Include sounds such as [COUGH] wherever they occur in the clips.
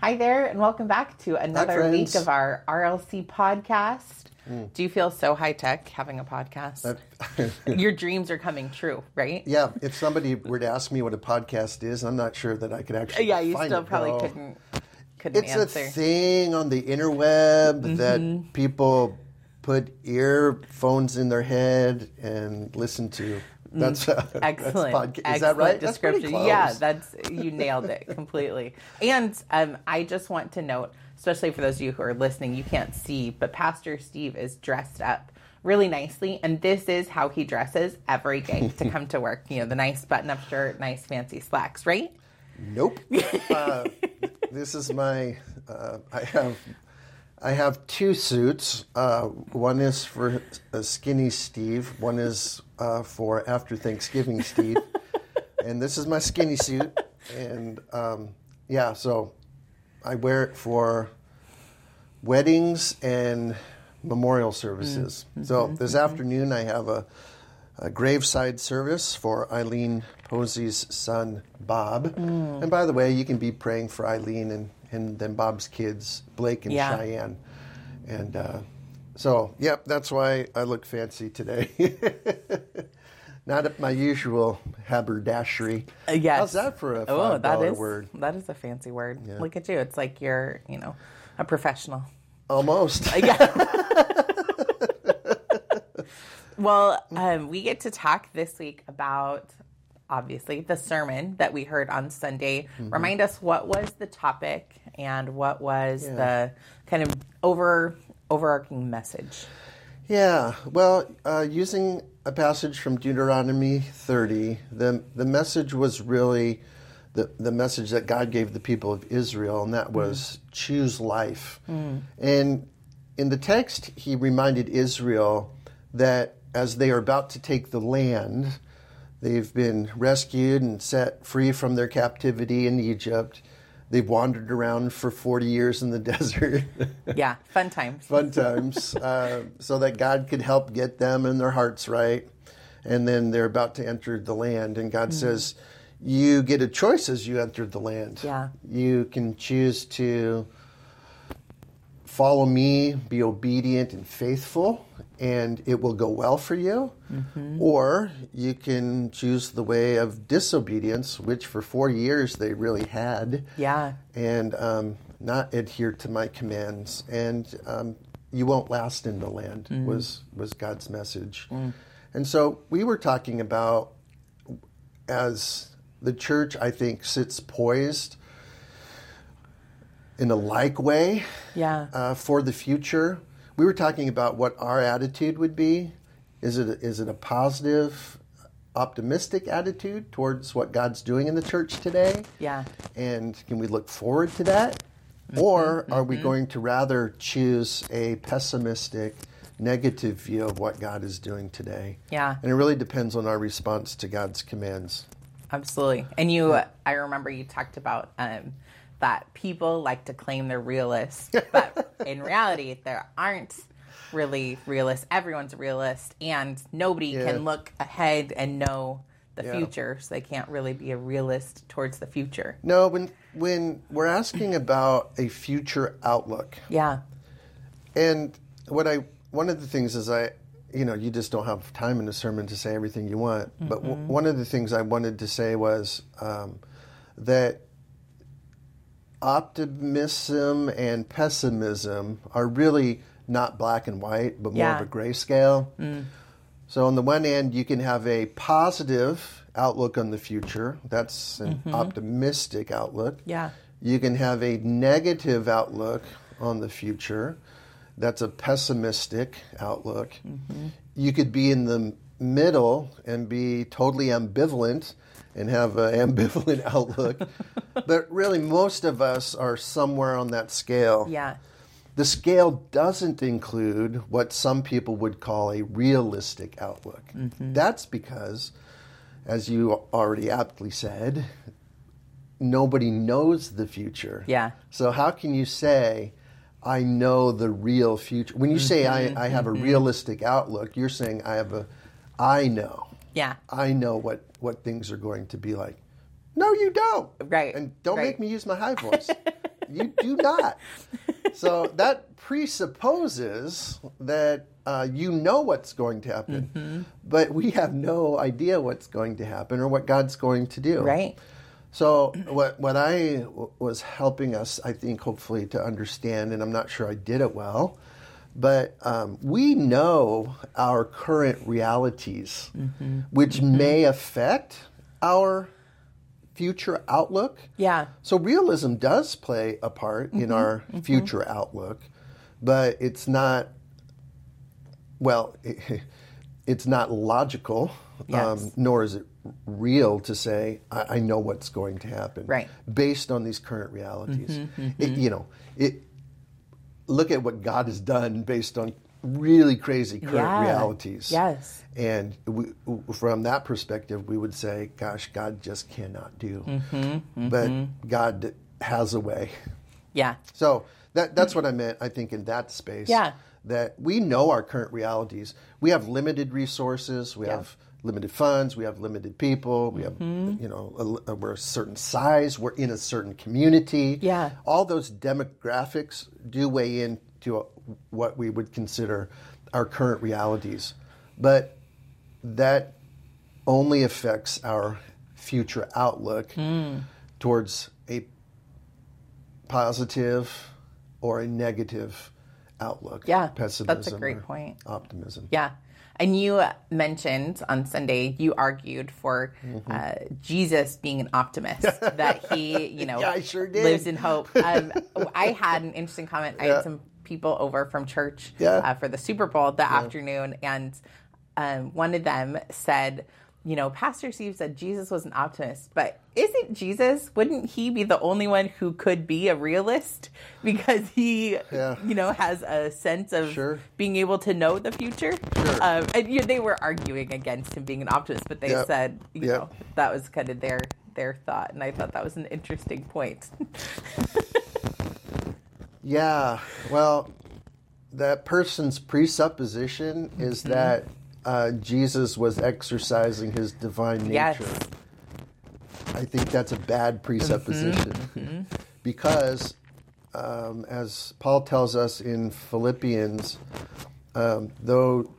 Hi there, and welcome back to another week of our RLC podcast. Do you feel so high tech having a podcast? [LAUGHS] Your dreams are coming true, right? yeah, if somebody were to ask me what a podcast is, I'm not sure that I could actually. Yeah, you still it, probably though. couldn't couldn't It's answer. a thing on the interweb Mm-hmm. that people put earphones in their head and listen to. That's [LAUGHS] Mm. Excellent. That's podca- Is Excellent that right? That's description. yeah, that's you nailed it [LAUGHS] completely. And um, I just want to note, especially for those of you who are listening, you can't see, but Pastor Steve is dressed up really nicely, and this is how he dresses every day to come to work. You know, the nice button-up shirt, nice fancy slacks, right? Nope. [LAUGHS] uh, this is my. Uh, I have. I have two suits. Uh, one is for a skinny Steve. One is uh, for after Thanksgiving Steve. [LAUGHS] and this is my skinny suit. And um, yeah, so I wear it for weddings and memorial services. So this afternoon I have a, a graveside service for Eileen Posey's son Bob. And by the way, you can be praying for Eileen and, and then Bob's kids, Blake and Yeah. Cheyenne. And uh, so, yep, that's why I look fancy today. [LAUGHS] Not at my usual haberdashery. Uh, yes. How's that for a Oh, five that is word? that is a fancy word. Look at you. It's like you're, you know, a professional. Almost. [LAUGHS] yeah. Well, um, we get to talk this week about obviously the sermon that we heard on Sunday. Mm-hmm. Remind us what was the topic and what was the kind of over overarching message. Yeah, well, uh, using a passage from Deuteronomy 30, the, the message was really the, the message that God gave the people of Israel, and that was choose life. And in the text, he reminded Israel that as they are about to take the land, they've been rescued and set free from their captivity in Egypt. They've wandered around for 40 years in the [LAUGHS] desert. Yeah, fun times. fun times [LAUGHS] uh, so that God could help get them and their hearts right. And then they're about to enter the land, and God says, You get a choice as you enter the land. Yeah. You can choose to follow me, be obedient and faithful, and it will go well for you. Or you can choose the way of disobedience, which for four years they really had Yeah. and um, not adhere to my commands, and um, you won't last in the land. Was was God's message, and so we were talking about as the church, I think, sits poised in a like way Yeah. uh, for the future. We were talking about what our attitude would be. Is it a, is it a positive, optimistic attitude towards what God's doing in the church today? Yeah. And can we look forward to that? Or are we going to rather choose a pessimistic, negative view of what God is doing today? Yeah. And it really depends on our response to God's commands. Absolutely. And you, I remember you talked about um, that people like to claim they're realists, [LAUGHS] but in reality, there aren't really realists. Everyone's a realist, and nobody Yeah. can look ahead and know the Yeah. future, so they can't really be a realist towards the future. No, when when we're asking about a future outlook, Yeah. And what I one of the things is I you know you just don't have time in a sermon to say everything you want. But w- one of the things I wanted to say was um, that optimism and pessimism are really not black and white, but more Yeah. of a grayscale. Mm. So on the one end, you can have a positive outlook on the future. That's an mm-hmm. optimistic outlook. Yeah. You can have a negative outlook on the future. That's a pessimistic outlook. Mm-hmm. You could be in the middle and be totally ambivalent and have an [LAUGHS] ambivalent outlook. but really, most of us are somewhere on that scale. Yeah. The scale doesn't include what some people would call a realistic outlook. Mm-hmm. That's because, as you already aptly said, nobody knows the future. Yeah. So, how can you say, I know the real future? When you say I, mm-hmm. I have a mm-hmm. realistic outlook, you're saying I have a, I know. Yeah. I know what, what things are going to be like. No, you don't. Right, And don't right. make me use my high [LAUGHS] voice. you do not. So that presupposes that uh, you know what's going to happen, Mm-hmm. but we have no idea what's going to happen or what God's going to do. Right. So what what I w- was helping us, I think, hopefully to understand, and I'm not sure I did it well, but um, we know our current realities, Mm-hmm. which may affect our future outlook. Yeah. So realism does play a part in our future outlook, but it's not. Well, [LAUGHS] it's not logical, Yes. um, nor is it real to say I, I know what's going to happen, Right. Based on these current realities, It- you know, it. Look at what God has done based on really crazy current Yeah. realities. Yes. And we, from that perspective, we would say, gosh, God just cannot do. Mm-hmm, But God has a way. Yeah. So that, that's what I meant, I think, in that space. Yeah. That we know our current realities. We have limited resources, we have limited funds, we have limited people, we have, Mm-hmm. you know, a, we're a certain size, we're in a certain community. Yeah. All those demographics do weigh into what we would consider our current realities. But that only affects our future outlook Hmm. towards a positive or a negative outlook. Yeah, pessimism. that's a great point. Optimism. Yeah. And you mentioned on Sunday, you argued for Mm-hmm. uh, Jesus being an optimist, [LAUGHS] that he, you know, Yeah, sure lives in hope. [LAUGHS] Um, I had an interesting comment. I had some people over from church Yeah. uh, for the Super Bowl that afternoon, and um, one of them said, you know, Pastor Steve said Jesus was an optimist, but isn't Jesus, wouldn't he be the only one who could be a realist? [LAUGHS] Because he, Yeah. you know, has a sense of Sure. being able to know the future. Sure. Um, and you know, they were arguing against him being an optimist, but they Yep. said, you Yep. know, that was kind of their their thought, and I thought that was an interesting point. [LAUGHS] Yeah. Well, that person's presupposition is Mm-hmm. that uh, Jesus was exercising his divine nature. yes. I think that's a bad presupposition Mm-hmm. because, um, as Paul tells us in Philippians, um, though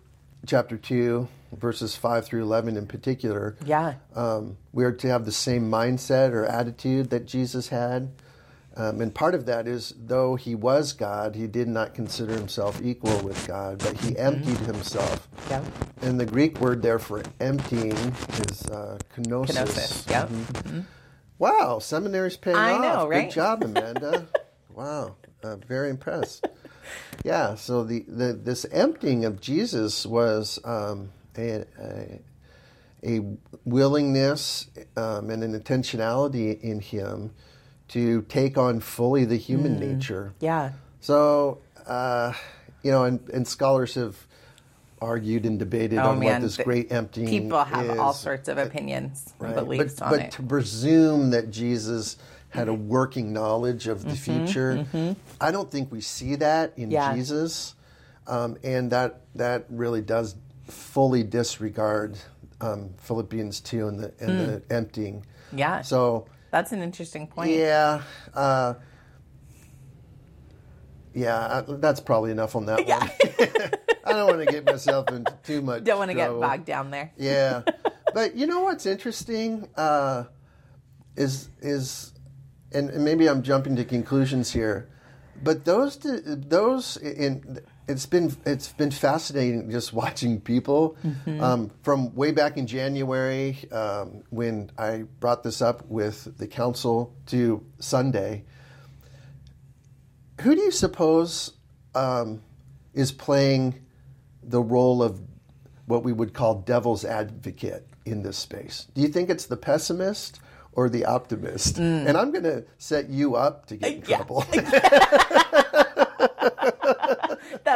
chapter 2, verses 5 through 11 in particular, Yeah. um, we are to have the same mindset or attitude that Jesus had. Um, and part of that is, though he was God, he did not consider himself equal with God, but he emptied himself. Yeah. And the Greek word there for emptying is uh, kenosis. Kenosis. Yep. Wow, seminary's paying I off. know, right? Good job, [LAUGHS] Amanda. wow, uh, very impressed. Yeah, so the, the this emptying of Jesus was um, a, a, a willingness um, and an intentionality in him to take on fully the human Mm. nature. Yeah. So, uh, you know, and, and scholars have argued and debated Oh, on man, what this great emptying is. People have all sorts of opinions and Right. beliefs but, on but it. to presume that Jesus had a working knowledge of the future, I don't think we see that in Mm-hmm, Yeah. Jesus, um, and that that really does fully disregard um, Philippians two and the and the emptying. Yeah. So That's an interesting point. yeah. Uh, yeah, I- that's probably enough on that [LAUGHS] one. [LAUGHS] I don't want to get myself into too much. Don't want to get bogged down there. Yeah, [LAUGHS] but you know what's interesting uh, is is, and, and maybe I'm jumping to conclusions here, but those those in it's been it's been fascinating just watching people um, from way back in January um, when I brought this up with the council to Sunday. Who do you suppose um, is playing the role of what we would call devil's advocate in this space? Do you think it's the pessimist or the optimist? And I'm going to set you up to get in Mm. Yeah. trouble. [LAUGHS] [LAUGHS]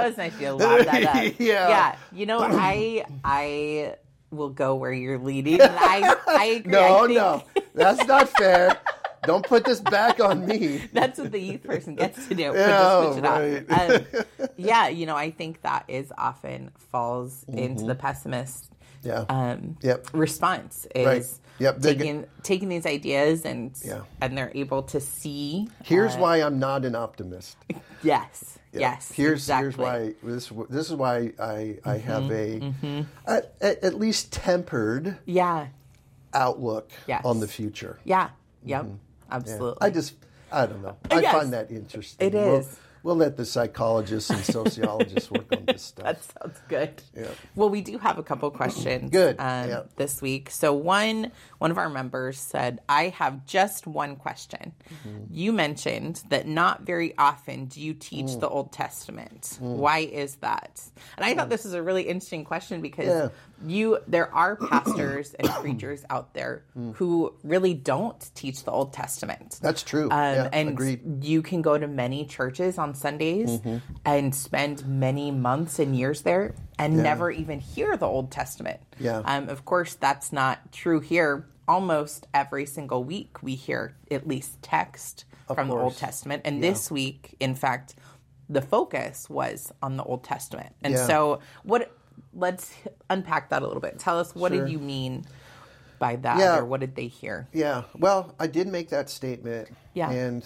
Was nice you [LAUGHS] lob that up. Yeah. Yeah. You know, I I will go where you're leading. I I [LAUGHS] agree. no, I think no, that's not fair. Don't put this back on me. [LAUGHS] That's what the youth person gets to do. Yeah, just switch it right. Um, yeah, you know, I think that is often falls into the pessimist Yeah. um, Yep. response is Right. Yep, taking taking these ideas and Yeah. and they're able to see. Here's uh, why I'm not an optimist. yes, Yeah. yes. Here's exactly. here's why this this is why I I have Mm-hmm, a, mm-hmm. a, a- at least tempered Yeah, outlook Yes. on the future. yeah, yep, mm-hmm. Yeah. absolutely. I just I don't know. Uh, I Yes. find that interesting. It is. We'll, let the psychologists and sociologists work on this [LAUGHS] stuff. That sounds good. Yeah. Well, we do have a couple questions. Good. Um, Yeah. This week, so one one of our members said, "I have just one question. Mm-hmm. You mentioned that not very often do you teach Mm. the Old Testament. Why is that?" And I thought this is a really interesting question because Yeah. You there are pastors and preachers out there who really don't teach the Old Testament. That's true. Um, yeah, and agreed. you can go to many churches on Sundays and spend many months and years there and never even hear the Old Testament. Yeah. Um, of course, that's not true here. Almost every single week, we hear at least text from the Old. Testament. And this week, in fact, the focus was on the Old Testament. And Yeah. so, what? Let's unpack that a little bit. Tell us what Sure. did you mean by that, Yeah. or what did they hear? Yeah. Well, I did make that statement. Yeah. And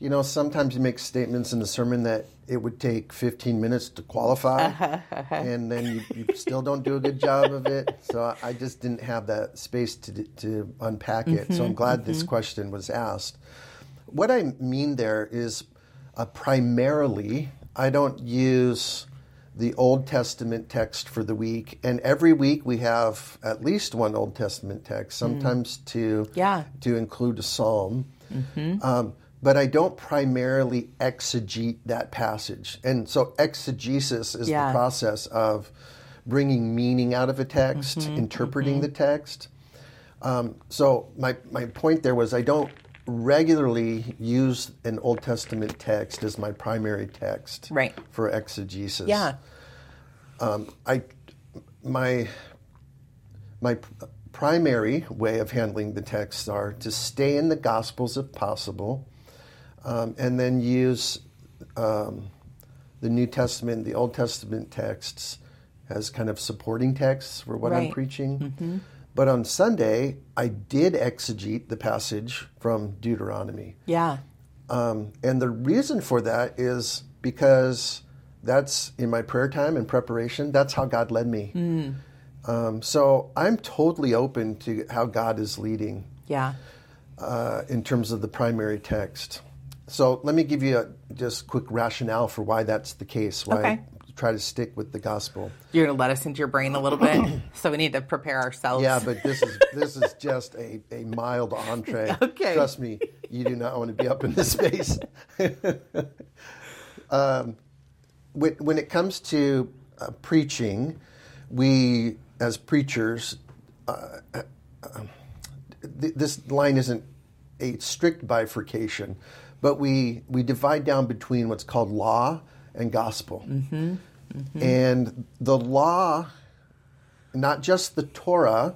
you know, sometimes you make statements in the sermon that it would take 15 minutes to qualify, Uh-huh, [LAUGHS] and then you, you still don't do a good job of it. So I just didn't have that space to to unpack it. Mm-hmm, so I'm glad this question was asked. What I mean there is uh, primarily, I don't use the Old Testament text for the week, and every week we have at least one Old Testament text, sometimes two, Mm. Yeah. to include a psalm. Um, but I don't primarily exegete that passage, and so exegesis is Yeah. the process of bringing meaning out of a text, interpreting the text. Um, so my, my point there was I don't regularly use an Old Testament text as my primary text Right. for exegesis. Yeah. I my my primary way of handling the texts are to stay in the Gospels if possible, um, and then use um, the New Testament, the Old Testament texts as kind of supporting texts for what I'm Right. preaching. But on Sunday, I did exegete the passage from Deuteronomy. Yeah. Um, and the reason for that is because that's in my prayer time and preparation, that's how God led me. Um, so I'm totally open to how God is leading Yeah. uh, in terms of the primary text. So let me give you a just quick rationale for why that's the case, why Okay. Try to stick with the gospel. You're gonna let us into your brain a little bit, [CLEARS THROAT] so we need to prepare ourselves. Yeah, but this is this is just a, a mild entree. [LAUGHS] Okay. Trust me, you do not want to be up in this space. [LAUGHS] um, when, when it comes to uh, preaching, we as preachers, uh, uh, th- this line isn't a strict bifurcation, but we we divide down between what's called law and gospel. And the law not just the Torah,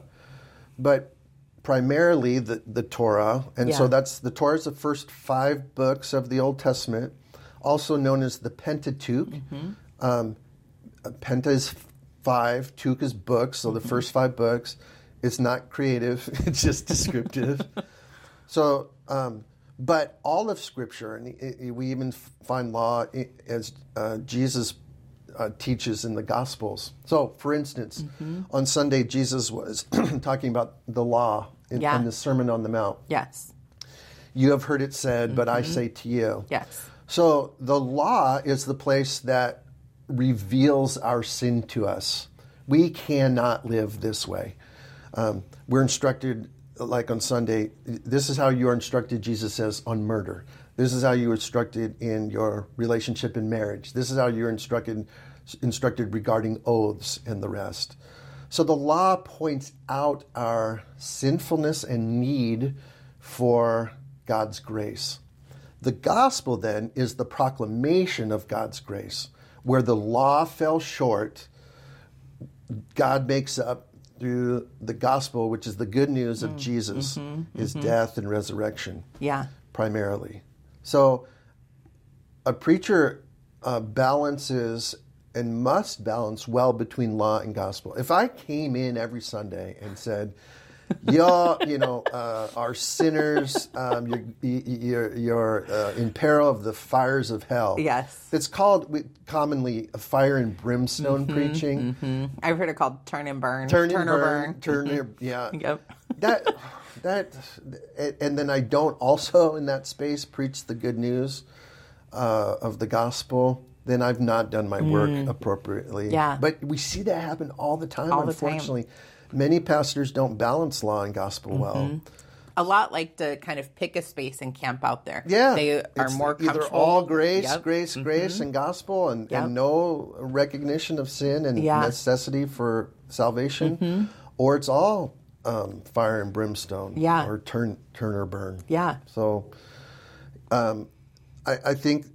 but primarily the, the Torah. And so that's the Torah is the first five books of the Old Testament, also known as the Pentateuch. Um, Penta is five, Tuch is books, so the first five books. It's not creative, [LAUGHS] it's just descriptive. [LAUGHS] So, um, but all of Scripture, and we even find law as uh, Jesus uh, teaches in the Gospels. So, for instance, Mm-hmm. on Sunday, Jesus was [CLEARS THROAT] talking about the law in, Yeah. in the Sermon on the Mount. Yes. You have heard it said, but I say to you. Mm-hmm. Yes. So the law is the place that reveals our sin to us. We cannot live this way. Um, we're instructed, like on Sunday, this is how you are instructed, Jesus says, on murder. This is how you are instructed in your relationship in marriage. This is how you're instructed, instructed regarding oaths and the rest. So the law points out our sinfulness and need for God's grace. The gospel then is the proclamation of God's grace. Where the law fell short, God makes up through the gospel, which is the good news of mm. Jesus, mm-hmm. his mm-hmm. death and resurrection Yeah. primarily. So a preacher uh, balances and must balance well between law and gospel. If I came in every Sunday and said, Y'all, you know, uh, are sinners. Um, you're you're, you're uh, in peril of the fires of hell. Yes. It's called commonly a fire and brimstone preaching. I've heard it called turn and burn. Turn turn and burn. burn. Turn and- yeah. Yep. that that and then I don't also in that space preach the good news uh, of the gospel. Then I've not done my work appropriately. Mm. Yeah. but we see that happen all the time. All the time. Many pastors don't balance law and gospel well. Mm-hmm. A lot like to kind of pick a space and camp out there. Yeah, They are It's more either all grace, Yep. Mm-hmm. grace, grace, and gospel, and, Yep. and no recognition of sin and Yeah. Mm-hmm. necessity for salvation, or it's all um, fire and brimstone, Yeah. or turn turn or burn. Yeah. So, um, I, I think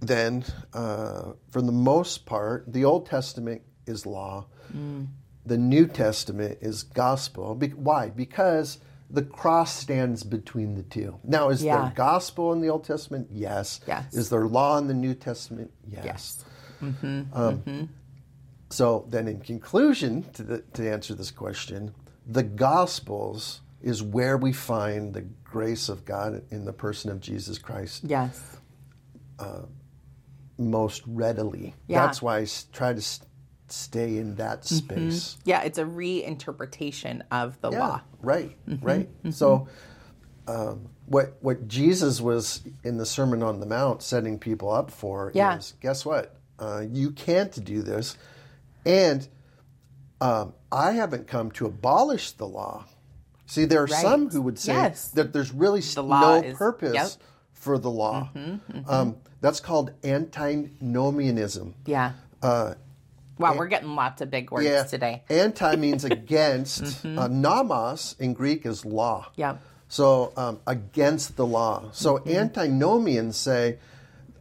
then, uh, for the most part, the Old Testament is law. Mm. The New Testament is gospel. Be- why? Because the cross stands between the two. Now, is Yeah. there gospel in the Old Testament? Yes. Yes. Is there law in the New Testament? Yes. Yes. Mm-hmm. Mm-hmm. Um, mm-hmm. So then, in conclusion, to, the, to answer this question, the Gospels is where we find the grace of God in the person of Jesus Christ Yes. Uh, most readily. Yeah. That's why I try to stay in that space. Yeah, it's a reinterpretation of the Yeah, law. right, Mm-hmm. right. So, um, what what Jesus was in the Sermon on the Mount setting people up for Yeah. is guess what? Uh, you can't do this, and um, I haven't come to abolish the law. See, there are Right. some who would say Yes. that there's really law no is- purpose yep. Mm-hmm, for the law. Um, that's called antinomianism. Yeah. Uh, wow, we're getting lots of big words yeah. today. Anti means [LAUGHS] against. uh, nomos in Greek is law. Yep. So um, against the law. So antinomians say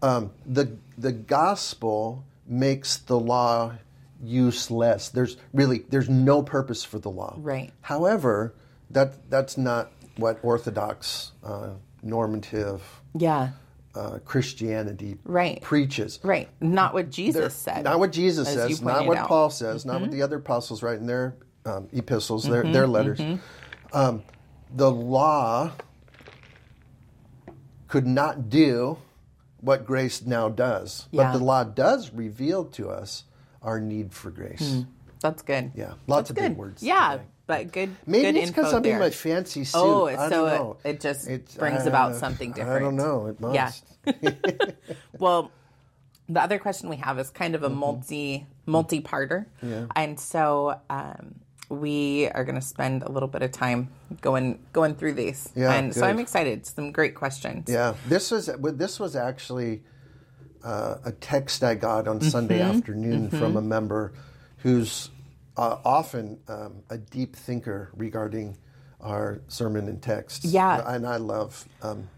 um, the the gospel makes the law useless. There's really there's no purpose for the law. Right. However, that that's not what Orthodox uh, normative Yeah. Uh, Christianity Right. preaches. Right. Not what They're- Jesus said. Not what Jesus says, not what out. Mm-hmm. Paul says, not what the other apostles write in their um, epistles, their, their letters. Mm-hmm. Um, the law could not do what grace now does. Yeah. But the law does reveal to us our need for grace. That's good. Yeah, lots That's of good. big words Yeah, today. But good. Maybe good it's because I'm there. in my fancy suit. Oh, I so don't it- know. it just It's, brings about something I don't know. It must. Yeah. [LAUGHS] [LAUGHS] well, the other question we have is kind of a multi multi-parter, Mm-hmm. Yeah. and so um, we are going to spend a little bit of time going going through these. Yeah, and so. I'm excited. Some great questions. Yeah, this was this was actually uh, a text I got on Sunday Mm-hmm. afternoon from a member who's uh, often um, a deep thinker regarding our sermon and text. Yeah. and I love um,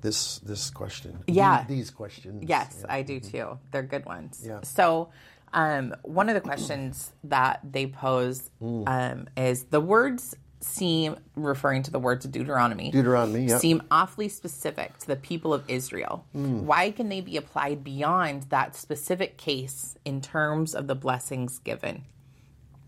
this this question. Yeah. The- these questions. Yes, I do too. They're good ones. Yeah. So, um, one of the questions that they pose Mm. um, is the words seem referring to the words of Deuteronomy. Deuteronomy, yep. seem awfully specific to the people of Israel. Mm. Why can they be applied beyond that specific case in terms of the blessings given?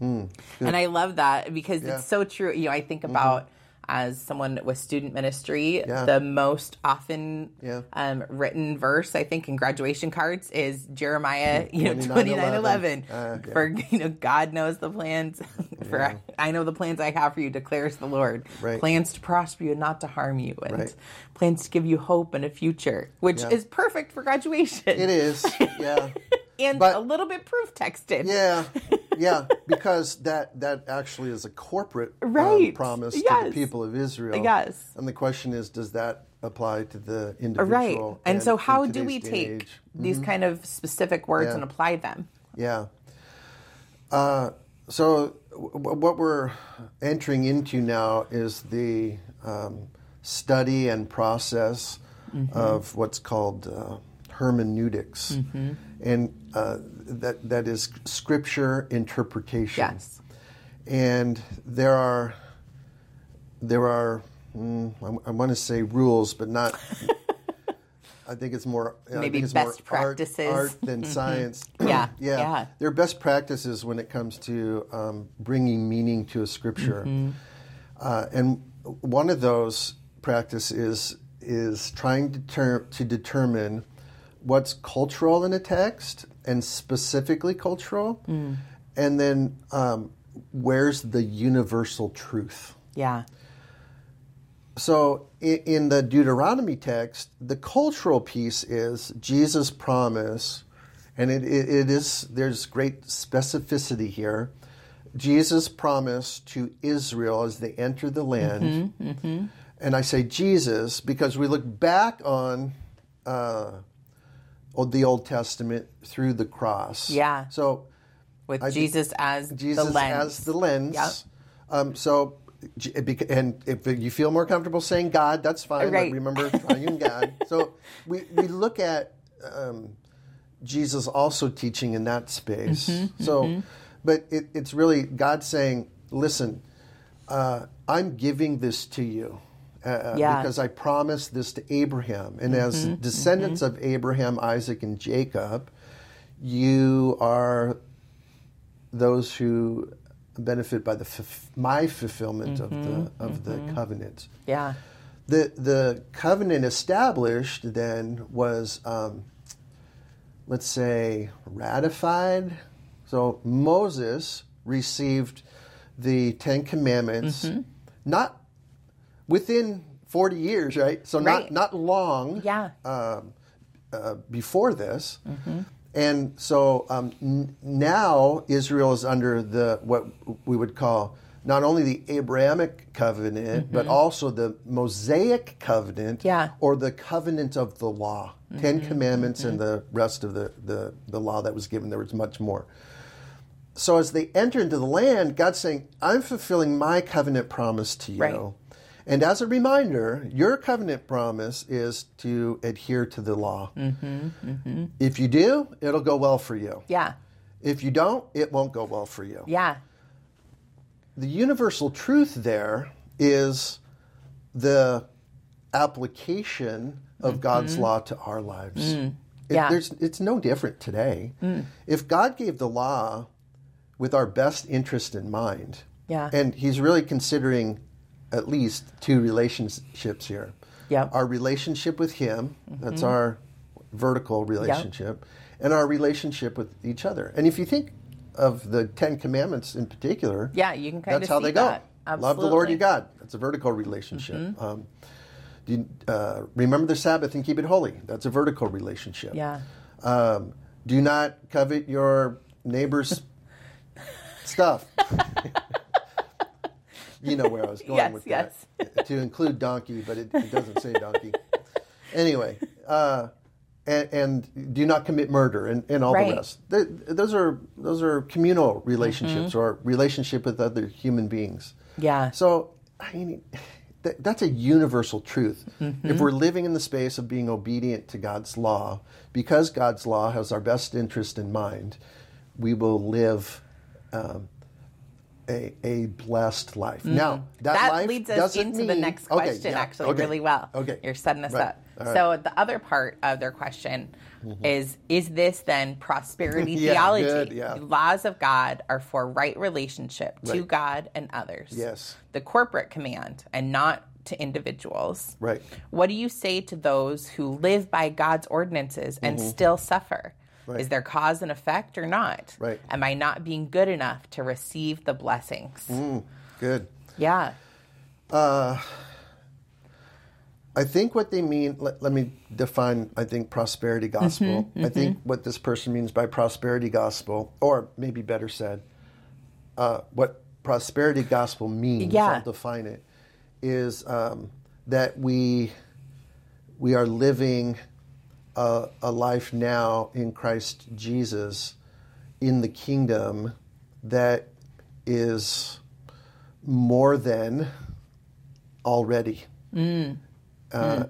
And I love that because Mm. Yeah. Mm-hmm. it's so true. You know, I think about as someone with student ministry, Yeah. the most often Yeah. um, written verse I think in graduation cards is Jeremiah, you know, 29:11. twenty nine eleven. Uh. For you know, God knows the plans. [LAUGHS] For I know the plans I have for you, declares the Lord. Right. Plans to prosper you, and not to harm you, and Right. plans to give you hope and a future, which is perfect for graduation. It is. [LAUGHS] Yeah. and But- a little bit proof texted. Yeah, [LAUGHS] yeah, because that that actually is a corporate um, Right. promise to the people of Israel. Yes. and the question is, does that apply to the individual? Right. And, so, how do we and take age? these kind of specific words Yeah. and apply them? Yeah. Uh, so w- what we're entering into now is the um, study and process Mm-hmm. of what's called uh, hermeneutics, Mm-hmm. and uh, that that is scripture interpretation. Yes. And there are there are mm, I, want to say rules, but not. [LAUGHS] I think it's more I Maybe it's best more art- practices. art than science. [CLEARS THROAT] Yeah, [CLEARS THROAT] yeah, yeah. There are best practices when it comes to um, bringing meaning to a scripture. Mm-hmm. Uh, and one of those practice is is trying to, ter- to determine what's cultural in a text and specifically cultural, and then um, where's the universal truth. Yeah. So i- in the Deuteronomy text, the cultural piece is Jesus' promise, and it, it, it is there's great specificity here. Jesus' promise to Israel as they enter the land, and I say Jesus because we look back on uh, on the Old Testament through the cross. Yeah. So With think Jesus as Jesus the lens. as the lens. Yep. Um, so, J- it bec- and if you feel more comfortable saying God, that's fine. Right. But remember, triune God. [LAUGHS] So we, we look at um, Jesus also teaching in that space. Mm-hmm, so, but it, it's really God saying, "Listen, uh, I'm giving this to you." Uh, Yeah. Because I promised this to Abraham. And as Mm-hmm, descendants of Abraham, Isaac, and Jacob, you are those who benefit by the fulf- my fulfillment of the of the covenant. yeah. The the covenant established then was, um, let's say, ratified. So Moses received the Ten Commandments, Mm-hmm. not within forty years, right? So Right. not not long Yeah. um, uh, before this. And so um, n- now Israel is under the what we would call not only the Abrahamic covenant, but also the Mosaic covenant, Yeah. or the covenant of the law, Ten Commandments, and the rest of the, the, the law that was given. There was much more. So as they enter into the land, God's saying, I'm fulfilling my covenant promise to you. Right. And as a reminder, your covenant promise is to adhere to the law. Mm-hmm, mm-hmm. If you do, it'll go well for you. Yeah. If you don't, it won't go well for you. Yeah. The universal truth there is the application of mm-hmm. God's law to our lives. Mm. It- Yeah. there's, it's no different today. Mm. If God gave the law with our best interest in mind, Yeah. and He's really considering at least two relationships here. Yep. Our relationship with Him, that's our vertical relationship, and our relationship with each other. And if you think of the Ten Commandments in particular, Yeah, you can that's how they go. that. Love the Lord your God. That's a vertical relationship. Mm-hmm. Um, do you, uh, remember the Sabbath and keep it holy. That's a vertical relationship. Yeah. Um, do not covet your neighbor's [LAUGHS] stuff. [LAUGHS] you know where I was going Yes, with yes. that. [LAUGHS] to include donkey, but it, it doesn't say donkey. anyway, uh, and, and do not commit murder and, and all Right. the rest. Th- those are those are communal relationships Mm-hmm. or relationship with other human beings. Yeah. So, I mean, th- that's a universal truth. Mm-hmm. If we're living in the space of being obedient to God's law, because God's law has our best interest in mind, we will live um, a, a blessed life. Now, that, Mm-hmm. that life leads us doesn't into the mean- next Okay, question yeah, actually okay, really well Okay. you're setting us Right, up right. so the other part of their question is is this then prosperity [LAUGHS] Yeah, theology good, yeah. The laws of god are for right relationship to god and others Yes. the corporate command and not to individuals Right. what do you say to those who live by god's ordinances and still suffer Mm-hmm. Right. is there cause and effect or not Right. am i not being good enough to receive the blessings Mm. Good. yeah I think what they mean, let, let me define, I think, prosperity gospel. Mm-hmm, I think what this person means by prosperity gospel, or maybe better said, uh, what prosperity gospel means, Yeah. I'll define it, is um, that we, we are living a, a life now in Christ Jesus in the kingdom that is more than already mm. uh, mm.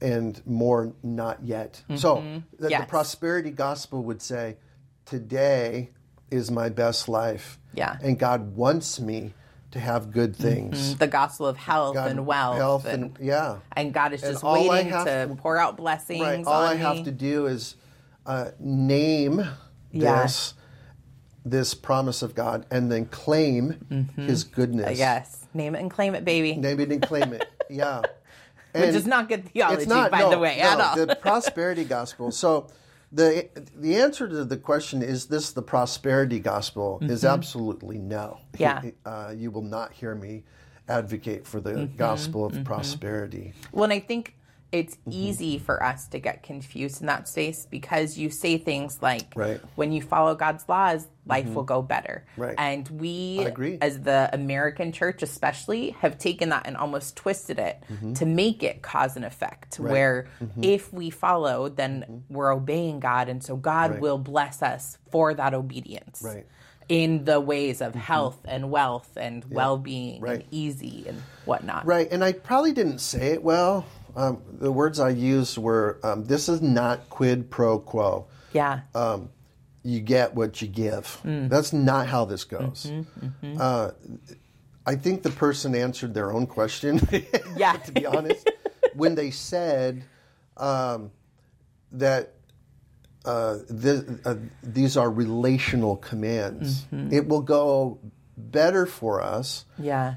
and more not yet. So mm-hmm. the, the prosperity gospel would say, today is my best life. Yeah. And God wants me to have good things. the gospel of health God- and wealth health and, and, yeah. and God is And just waiting to to- pour out blessings Right. All I me. have to do is uh, name Yeah. this. this promise of God and then claim His goodness. Yes. Name it and claim it, baby. Name it and claim it. [LAUGHS] Yeah. Which is not good theology, not, by no, the way, no, at all. the prosperity gospel. So the the answer to the question is this the prosperity gospel is absolutely no. Mm-hmm. Yeah. [LAUGHS] Uh, you will not hear me advocate for the Mm-hmm. gospel of prosperity. Well, and I think it's Mm-hmm. easy for us to get confused in that space because you say things like, Right. Mm-hmm. when you follow God's laws, life will go better. Right. And we, as the American church especially, have taken that and almost twisted it to make it cause and effect, Mm-hmm. Right. Mm-hmm. where if we follow, then we're obeying God. And so God Right. will bless us for that obedience. Right. In the ways of health and wealth and well being and easy and whatnot. Right, and I probably didn't say it well. Um, the words I used were, um, "This is not quid pro quo. Yeah. You get what you give." Mm. That's not how this goes. Mm-hmm, Uh, I think the person answered their own question. [LAUGHS] Yeah. to be honest, when they said um, that uh, th- uh, these are relational commands, Mm-hmm. it will go better for us yeah.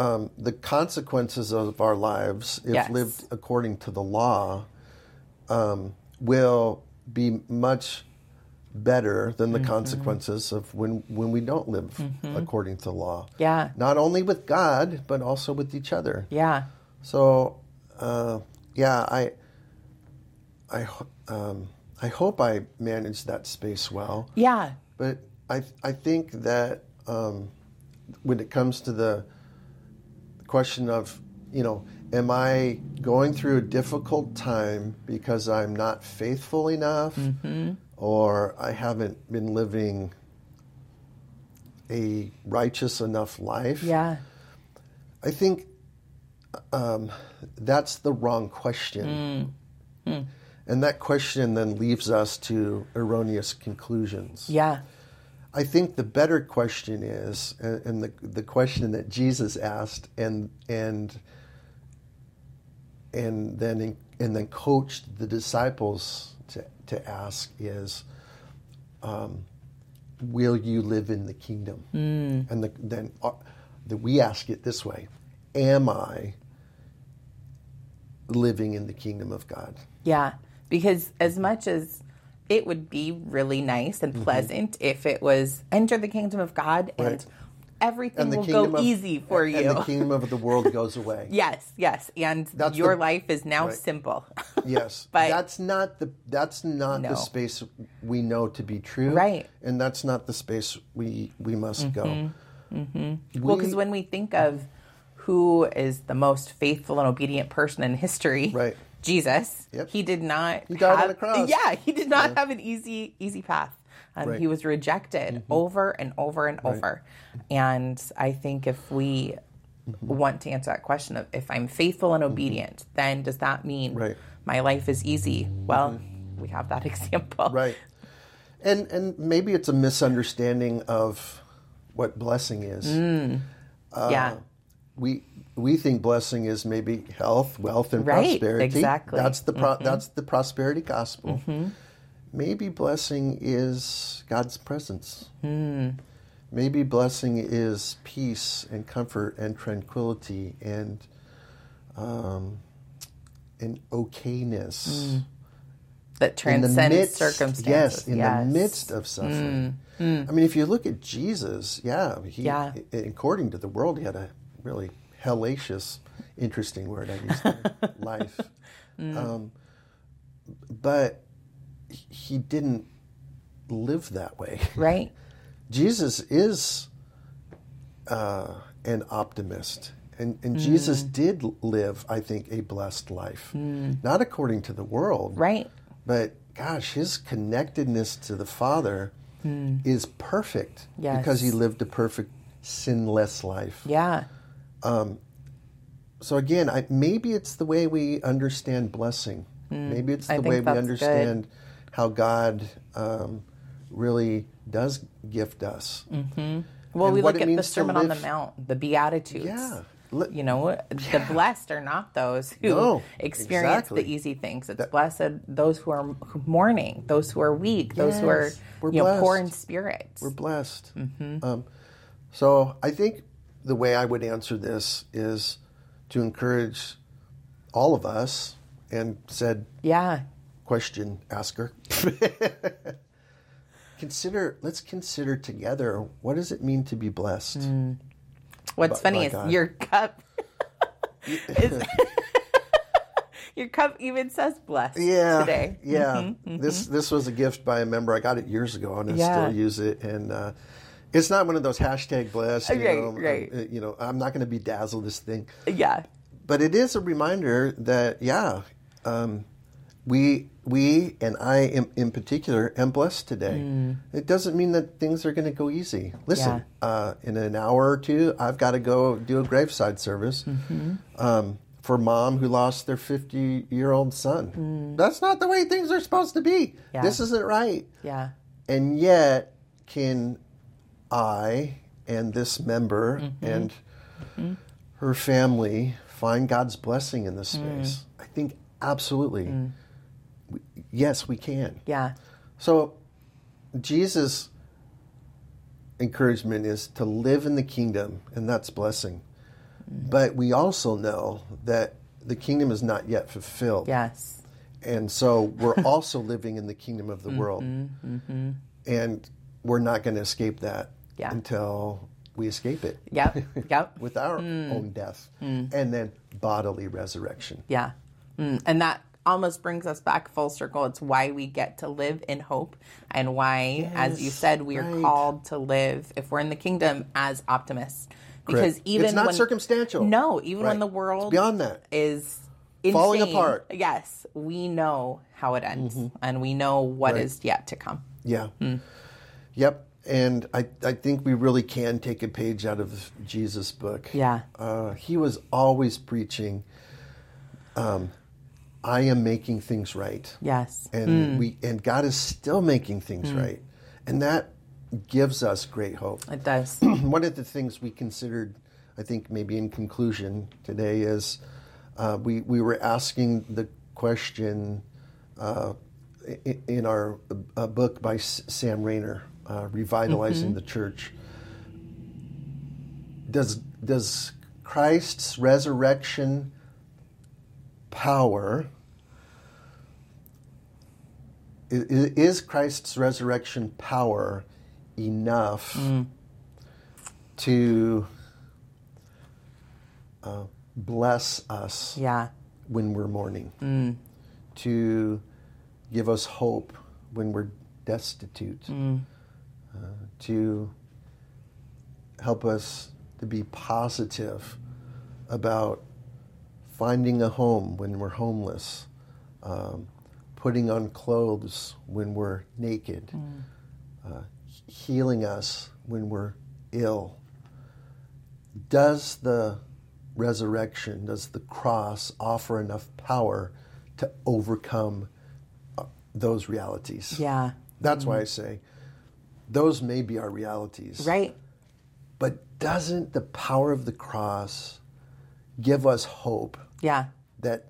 Um, the consequences of our lives, if Yes. lived according to the law, um, will be much better than the Mm-hmm. consequences of when when we don't live according to the law. Yeah. Not only with God, but also with each other. Yeah. So, uh, yeah, I, I, ho- um, I hope I managed that space well. Yeah. But I, I think that um, when it comes to the question of, you know, am I going through a difficult time because I'm not faithful enough mm-hmm. or I haven't been living a righteous enough life? Yeah. I think um, that's the wrong question. Mm. Mm. And that question then leaves us to erroneous conclusions. Yeah. I think the better question is, and the the question that Jesus asked, and and and then and then coached the disciples to to ask is, um, will you live in the kingdom? And the, then uh, the, we ask it this way: Am I living in the kingdom of God? Yeah. Because as much as it would be really nice Mm-hmm. and pleasant if it was enter the kingdom of God and Right. everything And will go of, easy for and you. And the kingdom of the world goes away. [LAUGHS] yes, yes. And That's your the- life is now right. simple. [LAUGHS] Yes, But- that's not the that's not No. the space we know to be true, Right. Mm-hmm. And that's not the space we we must go. well, because when we think of who is the most faithful and obedient person in history, Right. Jesus, Yep. he did not He died on the cross. Yeah, he did not have an easy easy path. Um, Right. Mm-hmm. He was rejected over and over and over. And I think if we Mm-hmm. want to answer that question of if I'm faithful and obedient, then does that mean Right. my life is easy? Well, we have that [LAUGHS] example. Right, and and maybe it's a misunderstanding of what blessing is. Mm. yeah. We we think blessing is maybe health, wealth, and Right, prosperity. exactly. Mm-hmm. That's the pro, that's the prosperity gospel. Maybe blessing is God's presence. Hmm. Maybe blessing is peace and comfort and tranquility and um, and okayness. That in the transcends midst, circumstances. Yes, in Yes. Mm. the midst of suffering. I mean, if you look at Jesus, yeah, he, Yeah. according to the world, he had a really hellacious, interesting word I used there, [LAUGHS] life. Mm. Um, but he- didn't live that way. Right. [LAUGHS] Jesus is uh, an optimist. And, and Jesus did live, I think, a blessed life. Not according to the world, Right. but gosh, his connectedness to the Father is perfect Yes. because he lived a perfect, sinless life. Yeah. So again, I, maybe it's the way we understand blessing. Maybe it's the think way we that's good. understand how God um, really does gift us. Well, And we look at the Sermon on the Mount, the Beatitudes. Yeah. You know, the blessed are not those who No, experience exactly. the easy things. It's blessed those who are mourning, those who are weak, those who are Yes, you know poor in spirit. We're blessed. Mm-hmm. Um, so I think the way I would answer this is to encourage all of us and said yeah, question asker. [LAUGHS] consider let's consider together what does it mean to be blessed? Hmm. What's By- funny by is God. your cup. [LAUGHS] is, [LAUGHS] your cup even says blessed Yeah, today. yeah. Mm-hmm, mm-hmm. This this was a gift by a member. I got it years ago, and I Yeah. still use it. And uh, it's not one of those hashtag blessed. You Right, know, right. uh, you know, I'm not going to bedazzle this thing. Yeah, but it is a reminder that yeah, um, we we and I in, in particular am blessed today. It doesn't mean that things are going to go easy. Listen, uh, in an hour or two, I've got to go do a graveside service um, for mom who lost their 50 year old son. That's not the way things are supposed to be. Yeah. This isn't right. yeah, And yet, can I and this member mm-hmm. and mm-hmm. her family find God's blessing in this mm. space? I think absolutely. Mm. We- Yes, we can. yeah, So, Jesus' encouragement is to live in the kingdom, and that's blessing. Mm. But we also know that the kingdom is not yet fulfilled. yes, And so we're [LAUGHS] also living in the kingdom of the world. Mm-hmm. And we're not going to escape that Yeah. until we escape it yep, [LAUGHS] yep. with our hmm. own death hmm. and then bodily resurrection. Yeah. Mm. And that almost brings us back full circle. It's why we get to live in hope and why, as you said, we are right. called to live, if we're in the kingdom, as optimists. Because Correct. even It's not when, circumstantial. No, even when Right. the It's world beyond that. is Falling apart. Yes, we know how it ends mm-hmm. and we know what is Right. yet to come. Yeah. Hmm. Yep. And I, I think we really can take a page out of Jesus' book. Yeah. Uh, he was always preaching, um, I am making things right. Yes. And we and God is still making things right. And that gives us great hope. It does. [CLEARS THROAT] One of the things we considered, I think maybe in conclusion today, is uh, we, we were asking the question uh, i- in our uh, book by S- Sam Rainer, uh, Revitalizing the Church. Does, does Christ's resurrection power, is Christ's resurrection power enough to uh, bless us yeah. when we're mourning, to give us hope when we're destitute, uh, to help us to be positive about finding a home when we're homeless, um, putting on clothes when we're naked, uh, healing us when we're ill. Does the resurrection, does the cross offer enough power to overcome uh, those realities? Yeah. That's why I say those may be our realities. Right. But doesn't the power of the cross give us hope Yeah. that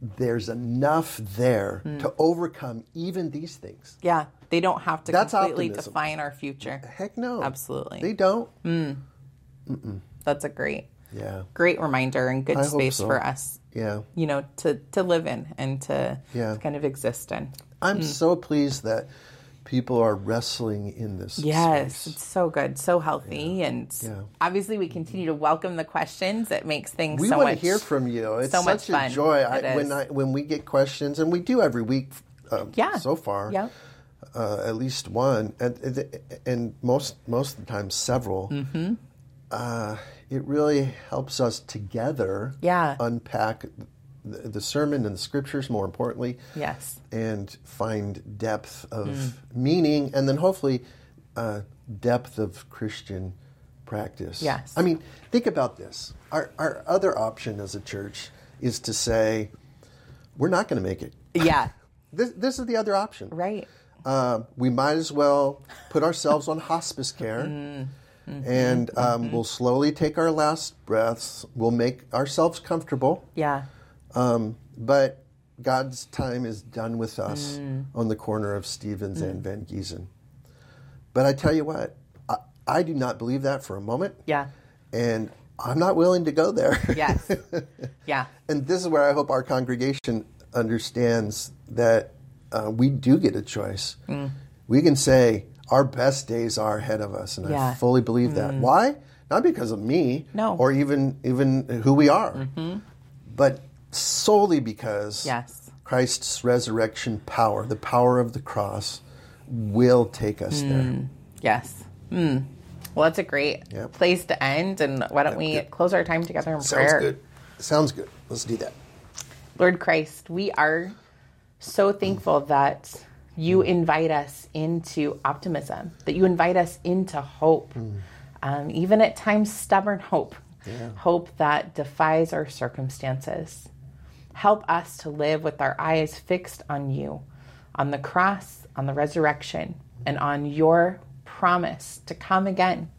there's enough there hmm. to overcome even these things? Yeah. They don't have to That's completely optimism. define our future. Heck no. Absolutely. They don't. Hmm. That's a great, Yeah. great reminder and good I space so. for us, Yeah. you know, to, to live in and to, Yeah. to kind of exist in. I'm hmm. so pleased that people are wrestling in this Yes, space. it's so good, so healthy, and Yeah. obviously we continue to welcome the questions. It makes things We so want much. to hear from you. It's so such much a joy I, when. I when we get questions, and we do every week. Um, Yeah. So far. Yep. Uh, at least one, and, and- and most most of the time several. Mm-hmm. Uh, it really helps us together. Yeah. Unpack the, the sermon and the scriptures, more importantly. Yes. and find depth of Mm. meaning and then hopefully uh, depth of Christian practice. Yes. I mean, think about this. Our, our other option as a church is to say, we're not going to make it. Yeah. [LAUGHS] This, this is the other option. right. Uh, we might as well put ourselves on hospice care. [LAUGHS] Mm. and um, we'll slowly take our last breaths. We'll make ourselves comfortable, Yeah. Um, but God's time is done with us on the corner of Stevens and Van Giesen. But I tell you what, I, I do not believe that for a moment, Yeah. and I'm not willing to go there. Yes. [LAUGHS] yeah. And this is where I hope our congregation understands that uh, we do get a choice. Mm. We can say our best days are ahead of us, and I Yeah. Mm. fully believe that. Why? Not because of me, No. Mm-hmm. or even even who we are, but solely because Yes. Christ's resurrection power, the power of the cross, will take us Mm. there. Yes. Hmm. Well, that's a great Yep. place to end. And why don't we close our time together in Sounds prayer? good. Sounds good. Let's do that. Lord Christ, we are so thankful that you invite us into optimism, that you invite us into hope, um, even at times stubborn hope, hope that defies our circumstances. Help us to live with our eyes fixed on you, on the cross, on the resurrection, and on your promise to come again.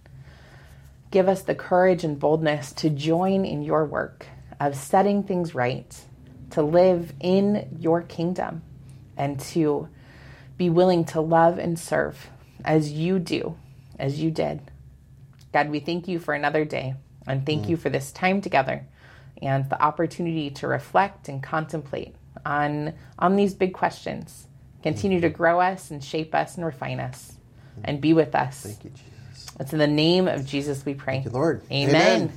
Give us the courage and boldness to join in your work of setting things right, to live in your kingdom, and to be willing to love and serve as you do, as you did. God, we thank you for another day and thank mm. you for this time together and the opportunity to reflect and contemplate on, on these big questions. Continue to grow us and shape us and refine us and be with us. Thank you, Jesus. It's in the name of Jesus we pray. Thank you, Lord. Amen.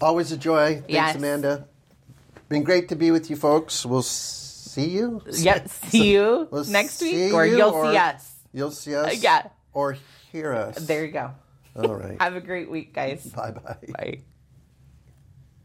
Always a joy. Thanks, Yes. Amanda. Been great to be with you folks. We'll see you. Yep. [LAUGHS] See you We'll next week, or you, you'll or see us. You'll see us. yeah. Or hear us. There you go. All right. [LAUGHS] Have a great week, guys. Bye bye. Bye.